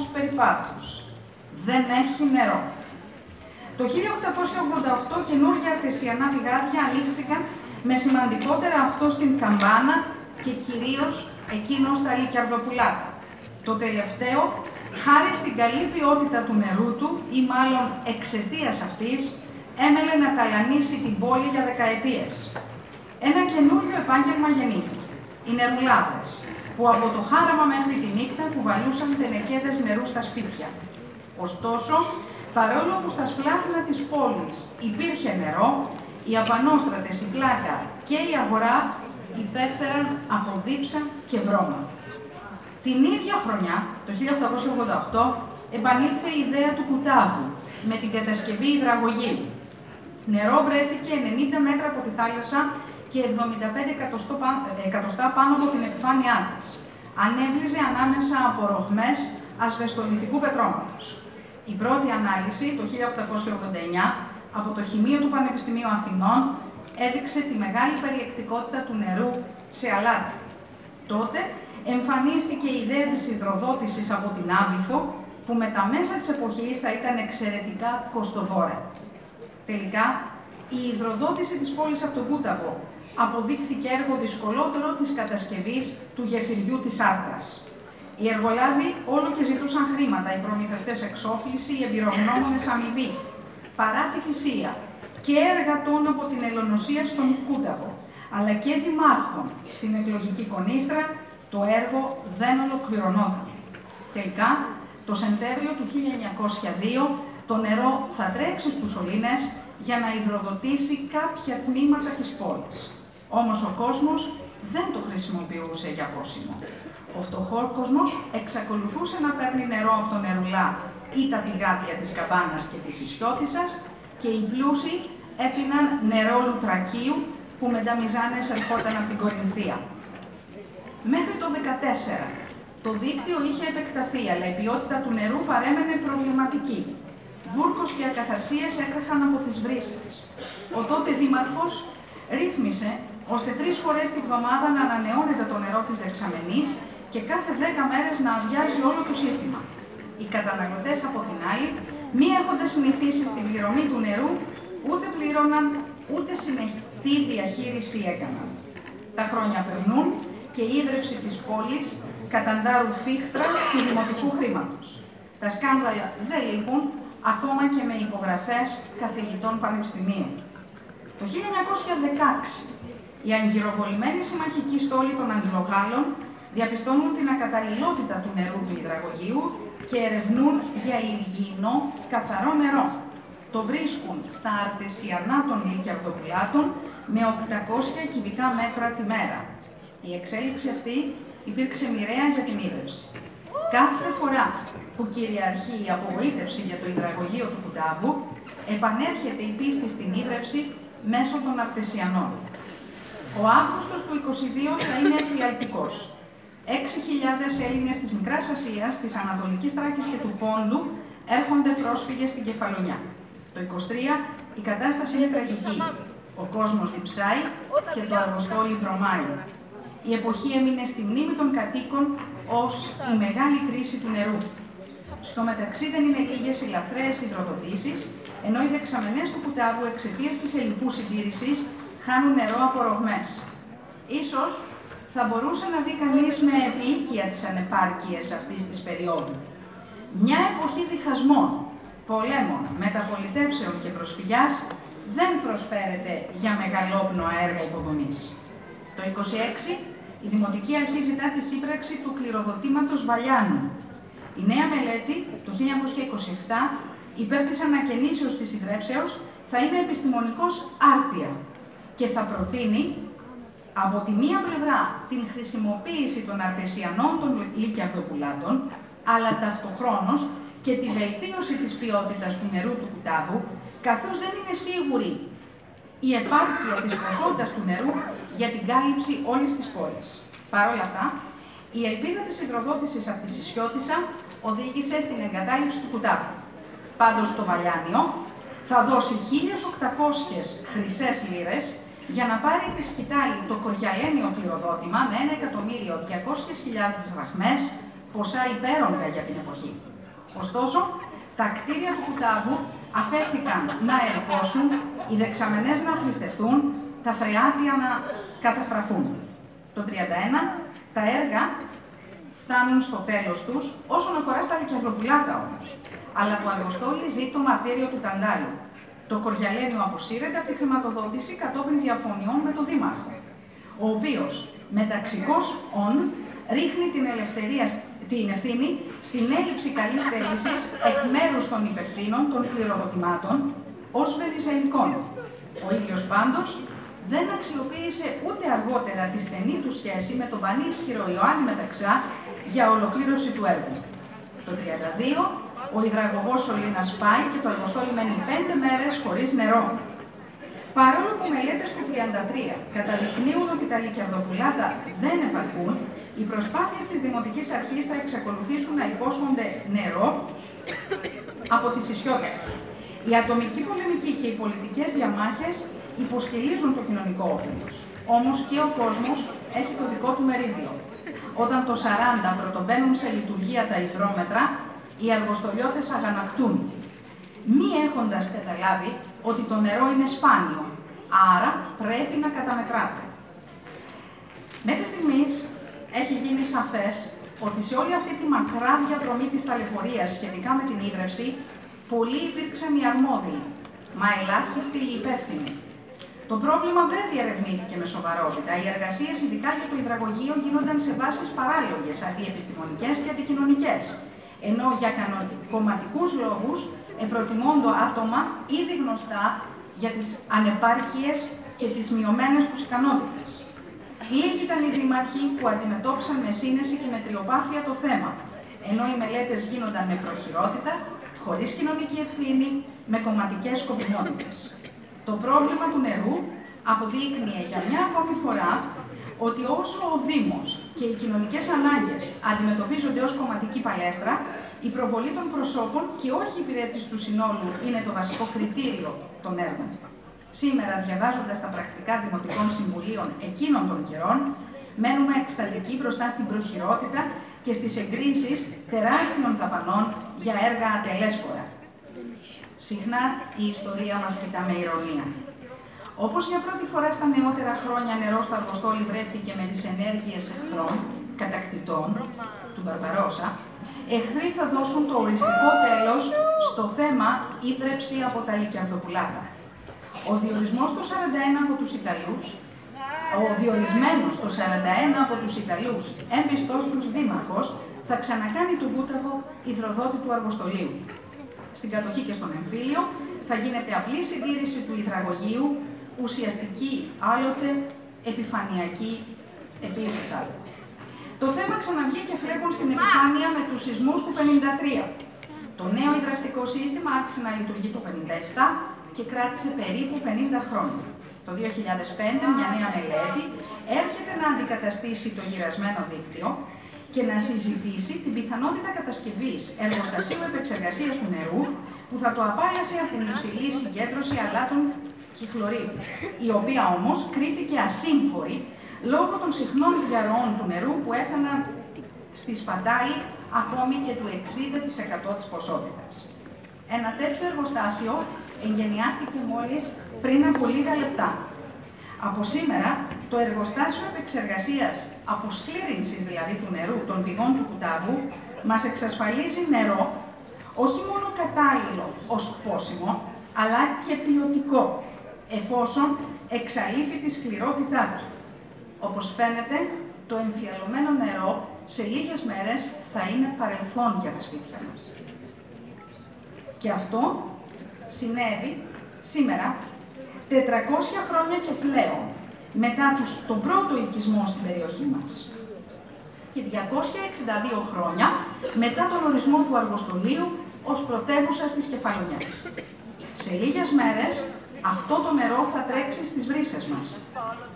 τους περιπάτους. Δεν έχει νερό. Το 1888 καινούργια αρτεσιανά πηγάδια ανοίχθηκαν με σημαντικότερα αυτό στην Καμπάνα και κυρίως εκείνος στα Λικιαρδοπουλάτα. Το τελευταίο, χάρη στην καλή ποιότητα του νερού του, ή μάλλον εξαιτίας αυτής, έμελε να ταλανίσει την πόλη για δεκαετίες. Ένα καινούριο επάγγελμα γεννήθηκε. Οι νερουλάδες, που από το χάραμα μέχρι τη νύχτα κουβαλούσαν τενεκέδες νερού στα σπίτια. Ωστόσο, παρόλο που στα σπλάχνα της πόλης υπήρχε νερό, οι απανόστρατες, η πλάκα και η αγορά υπέφεραν από δίψα και βρώμα. Την ίδια χρονιά, το 1888, επανήλθε η ιδέα του κουτάβου με την κατασκευή υδραγωγείου. Νερό βρέθηκε 90 μέτρα από τη θάλασσα και 75 εκατοστά πάνω από την επιφάνειά της. Ανέβλυζε ανάμεσα από ροχμές ασβεστολιθικού πετρώματος. Η πρώτη ανάλυση, το 1889, από το Χημείο του Πανεπιστημίου Αθηνών, έδειξε τη μεγάλη περιεκτικότητα του νερού σε αλάτι. Τότε εμφανίστηκε η ιδέα της υδροδότησης από την Άβυθο, που με τα μέσα της εποχής θα ήταν εξαιρετικά κοστοβόρα. Τελικά, η υδροδότηση της πόλης από τον Κούταβο αποδείχθηκε έργο δυσκολότερο της κατασκευής του γεφυριού της Άρτας. Οι εργολάβοι όλο και ζητούσαν χρήματα, οι προμηθευτές εξόφληση, οι εμπειρογνώμονες αμοιβή, παρά τη θυσία και εργατών από την Ελλονοσία στον Κούταβο, αλλά και δημάρχων στην εκλογική κονίστρα, το έργο δεν ολοκληρωνόταν. Τελικά, το Σεπτέμβριο του 1902, το νερό θα τρέξει στους σωλήνες για να υδροδοτήσει κάποια τμήματα της πόλης. Όμως ο κόσμος δεν το χρησιμοποιούσε για πόσιμο. Ο φτωχός κόσμος εξακολουθούσε να παίρνει νερό από τον νερουλά ή τα πηγάδια της καμπάνας και της Ισιώτισσας και οι πλούσιοι έπιναν νερό λουτρακίου που με τα μιζάνες ερχόταν από την Κορινθία. Μέχρι το 14 το δίκτυο είχε επεκταθεί, αλλά η ποιότητα του νερού παρέμενε προβληματική. Βούρκος και ακαθαρσίες έκραχαν από τις βρύσες. Ο τότε δήμαρχος ρύθμισε ώστε τρεις φορές τη βδομάδα να ανανεώνεται το νερό της δεξαμενής και κάθε δέκα μέρες να αδειάζει όλο το σύστημα. Οι καταναλωτές από την άλλη, μη έχοντας συνηθίσει στην πληρωμή του νερού, ούτε πλήρωναν, ούτε συνεχτή διαχείριση έκαναν. Τα χρόνια περνούν και η ίδρυψη της πόλης καταντάρουν φύχτρα του δημοτικού χρήματος. Τα σκάνδαλα δεν λείπουν, ακόμα και με υπογραφές καθηγητών πανεπιστημίων. Το 1916, οι αγκυροβολημένοι συμμαχικοί στόλοι των Αγγλογάλων διαπιστώνουν την ακαταλληλότητα του νερού του υδραγωγείου και ερευνούν για υγιεινό καθαρό νερό. Το βρίσκουν στα αρτεσιανά των λικιαρδοπουλάτων με 800 κυβικά μέτρα τη μέρα. Η εξέλιξη αυτή υπήρξε μοιραία για την ίδρυψη. Κάθε φορά που κυριαρχεί η απογοήτευση για το υδραγωγείο του Κουτάβου, επανέρχεται η πίστη στην ίδρυψη μέσω των αρτεσιανών. Ο Αύγουστος του 22 θα είναι εφιαλτικός. 6.000 Έλληνες της Μικράς Ασίας, της Ανατολικής Τράχης και του Πόντου έρχονται πρόσφυγες στην Κεφαλονιά. Το 23 η κατάσταση είναι τραγική. Ο κόσμος διψάει και το αργοστόλι δρομάει. Η εποχή έμεινε στη μνήμη των κατοίκων ως η μεγάλη κρίση του νερού. Στο μεταξύ δεν είναι λίγες οι λαθρέες υδροδοτήσεις, ενώ οι δεξαμενές του κουτάβου εξαιτίας της ελληπού συντήρησης χάνουν νερό από ρογμές. Ίσως θα μπορούσε να δει κανείς με επίοικια τις ανεπάρκειες αυτής της περίοδου. Μια εποχή διχασμών, πολέμων, μεταπολιτεύσεων και προσφυγιάς δεν προσφέρεται για μεγαλόπνοα έργα υποδομής. Το 26 η Δημοτική Αρχή ζητά τη σύμπραξη του κληροδοτήματος Βαλιάνου. Η νέα μελέτη, το 1927, υπέρ της ανακαινήσεως της ιδρεύσεως, θα είναι επιστημονικός άρτια και θα προτείνει από τη μία πλευρά την χρησιμοποίηση των αρτεσιανών των λύκιαδοπουλάτων, αλλά ταυτοχρόνως και τη βελτίωση της ποιότητας του νερού του κουτάβου, καθώς δεν είναι σίγουρη η επάρκεια της ποσότητας του νερού για την κάλυψη όλης της πόλης. Παρ' όλα αυτά, η ελπίδα της υδροδότησης από τη Σισιώτησα οδήγησε στην εγκατάλειψη του κουτάβου. Πάντως το Βαλιάνιο θα δώσει 1.800 χρυσές λίρες για να πάρει τη σκητάλη το κοριαλένιο κληροδότημα με 1.200.000 δραχμές ποσά υπέρογκα για την εποχή. Ωστόσο, τα κτίρια του Κουτάβου αφέθηκαν να ερπόσουν, οι δεξαμενές να θλιστευτούν, τα φρεάτια να καταστραφούν. Το 1931 τα έργα φτάνουν στο τέλος τους, όσον αφορά στα δικαιοδοπουλάτα όμως. Αλλά το Αργοστόλι ζει το μαρτύριο του Ταντάλου. Το Κοριαλένιο αποσύρεται από τη χρηματοδότηση κατόπιν διαφωνιών με τον Δήμαρχο, ο οποίος μεταξικός ον ρίχνει την ελευθερία την ευθύνη στην έλλειψη καλής θέλησης εκ μέρους των υπευθύνων των κληροδοτημάτων ως βεριζελικών. Ο ίδιος πάντως δεν αξιοποίησε ούτε αργότερα τη στενή του σχέση με τον πανίσχυρο Ιωάννη Μεταξά για ολοκλήρωση του έργου. Το 1932, ο υδραγωγός Σολίνας πάει και το εργοστόλι μένει πέντε μέρες χωρίς νερό. Παρόλο που μελέτες του 1933 καταδεικνύουν ότι τα λικιαδοπουλάτα δεν επαρκούν, οι προσπάθειες της Δημοτικής Αρχής θα εξακολουθήσουν να υπόσχονται νερό από τις ισιώτες. Η ατομική πολεμική και οι πολιτικές διαμάχες υποσκελίζουν το κοινωνικό όφελος. Όμως και ο κόσμος έχει το δικό του μερίδιο. Όταν το 40 πρωτομπαίνουν σε λειτουργία τα υδρόμετρα, οι αργοστολιώτες αγανακτούν, μη έχοντας καταλάβει ότι το νερό είναι σπάνιο, άρα πρέπει να καταμετράται. Μέχρι στιγμής έχει γίνει σαφές ότι σε όλη αυτή τη μακρά διαδρομή της ταλαιπωρίας σχετικά με την ίδρυυση, πολλοί υπήρξαν οι αρμόδιοι, μα ελάχιστοι οι υπεύθυνοι. Το πρόβλημα δεν διαρευνήθηκε με σοβαρότητα. Οι εργασίες, ειδικά για το υδραγωγείο, γίνονταν σε βάσεις παράλογες, αντιεπιστημονικές και αντικοινωνικές. Ενώ για κομματικού λόγους επροτιμώνται άτομα ήδη γνωστά για τις ανεπάρκειες και τις μειωμένες τους ικανότητες. Λίγοι ήταν οι δήμαρχοι που αντιμετώπισαν με σύνεση και με τριοπάθεια το θέμα, ενώ οι μελέτες γίνονταν με προχειρότητα, χωρίς κοινωνική ευθύνη, με κομματικές σκοπιμότητες. Το πρόβλημα του νερού αποδείκνυε για μια ακόμη φορά ότι όσο ο Δήμος και οι κοινωνικές ανάγκες αντιμετωπίζονται ως κομματική παλέστρα, η προβολή των προσώπων και όχι η υπηρέτηση του συνόλου είναι το βασικό κριτήριο των έργων. Σήμερα, διαβάζοντας τα πρακτικά δημοτικών συμβουλίων εκείνων των καιρών, μένουμε εκστατικοί μπροστά στην προχειρότητα και στις εγκρίνσεις τεράστιων δαπανών για έργα ατελέσφορα. Συχνά η ιστορία μας κοιτά με ηρωνία. Όπως για πρώτη φορά στα νεότερα χρόνια νερός στο Αργοστόλι βρέθηκε με τις ενέργειες εχθρών, κατακτητών, του Μπαρμπαρόσα, εχθροί θα δώσουν το οριστικό τέλος στο θέμα ίδρυψη από τα Λυκιανθοπουλάτα. Ο διορισμός του 41 από τους Ιταλούς, ο διορισμένος το 41 από τους Ιταλούς, έμπιστος τους δήμαρχος, θα ξανακάνει τον Κούταβο υδροδότη του Αργοστολίου στην κατοχή και στον εμφύλιο, θα γίνεται απλή συντήρηση του υδραγωγείου, ουσιαστική άλλοτε, επιφανειακή επίσης άλλοτε. Το θέμα ξαναβγήκε φλέγον στην επιφάνεια με τους σεισμούς του 1953. Το νέο υδραυτικό σύστημα άρχισε να λειτουργεί το 1957 και κράτησε περίπου 50 χρόνια. Το 2005 μια νέα μελέτη έρχεται να αντικαταστήσει το γυρασμένο δίκτυο και να συζητήσει την πιθανότητα κατασκευής εργοστασίου επεξεργασίας του νερού που θα το απάλασε από την υψηλή συγκέντρωση αλάτων κυχλωρίου, η οποία όμως κρίθηκε ασύμφορη λόγω των συχνών διαρροών του νερού που έφταναν στη σπαντάλη ακόμη και του 60% της ποσότητας. Ένα τέτοιο εργοστάσιο εγγενιάστηκε μόλις πριν από λίγα λεπτά από σήμερα, το εργοστάσιο επεξεργασίας αποσκλήρινσης δηλαδή του νερού των πηγών του κουτάβου μας εξασφαλίζει νερό όχι μόνο κατάλληλο ως πόσιμο, αλλά και ποιοτικό, εφόσον εξαλείφει τη σκληρότητά του. Όπως φαίνεται, το εμφιαλωμένο νερό σε λίγες μέρες θα είναι παρελθόν για τα σπίτια μας. Και αυτό συνέβη σήμερα 400 χρόνια και πλέον μετά τους, τον πρώτο οικισμό στην περιοχή μας και 262 χρόνια μετά τον ορισμό του Αργοστολίου ως πρωτεύουσα της Κεφαλονιάς. Σε λίγες μέρες αυτό το νερό θα τρέξει στις βρύσες μας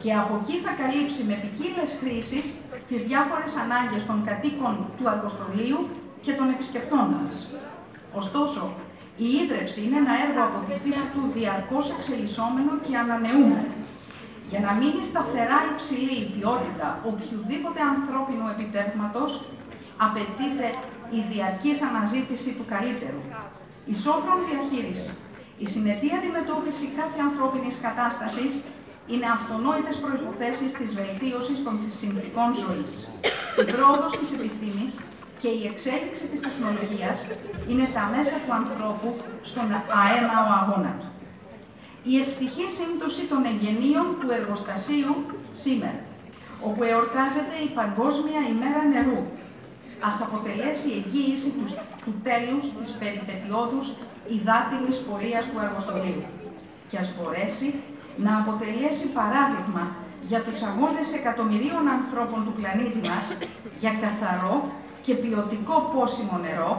και από εκεί θα καλύψει με ποικίλες χρήσεις τις διάφορες ανάγκες των κατοίκων του Αργοστολίου και των επισκεπτών μας. Ωστόσο, η ίδρυυση είναι ένα έργο από τη φύση του διαρκώς εξελισσόμενο και ανανεούμενο. Για να μείνει σταθερά υψηλή η ποιότητα οποιοδήποτε ανθρώπινου επιτεύγματος, απαιτείται η διαρκής αναζήτηση του καλύτερου, η σόφρον διαχείριση, η συνετή αντιμετώπιση κάθε ανθρώπινης κατάστασης είναι αυτονόητες προϋποθέσεις της βελτίωσης των συνθηκών ζωής. Η πρόοδος της επιστήμης και η εξέλιξη της τεχνολογίας είναι τα μέσα του ανθρώπου στον αέναο αγώνα του. Η ευτυχή σύμπτωση των εγγενείων του εργοστασίου σήμερα, όπου εορτάζεται η Παγκόσμια ημέρα νερού, ας αποτελέσει εγγύηση του, του τέλους της περιπετειώδους υδάτινης πορείας του αργοστολίου και ας μπορέσει να αποτελέσει παράδειγμα για τους αγώνες εκατομμυρίων ανθρώπων του πλανήτη μας για καθαρό και ποιοτικό πόσιμο νερό,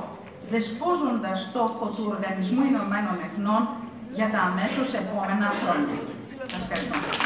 δεσπόζοντας στόχο του Οργανισμού Ηνωμένων Εθνών για τα αμέσως επόμενα χρόνια. Σας ευχαριστώ.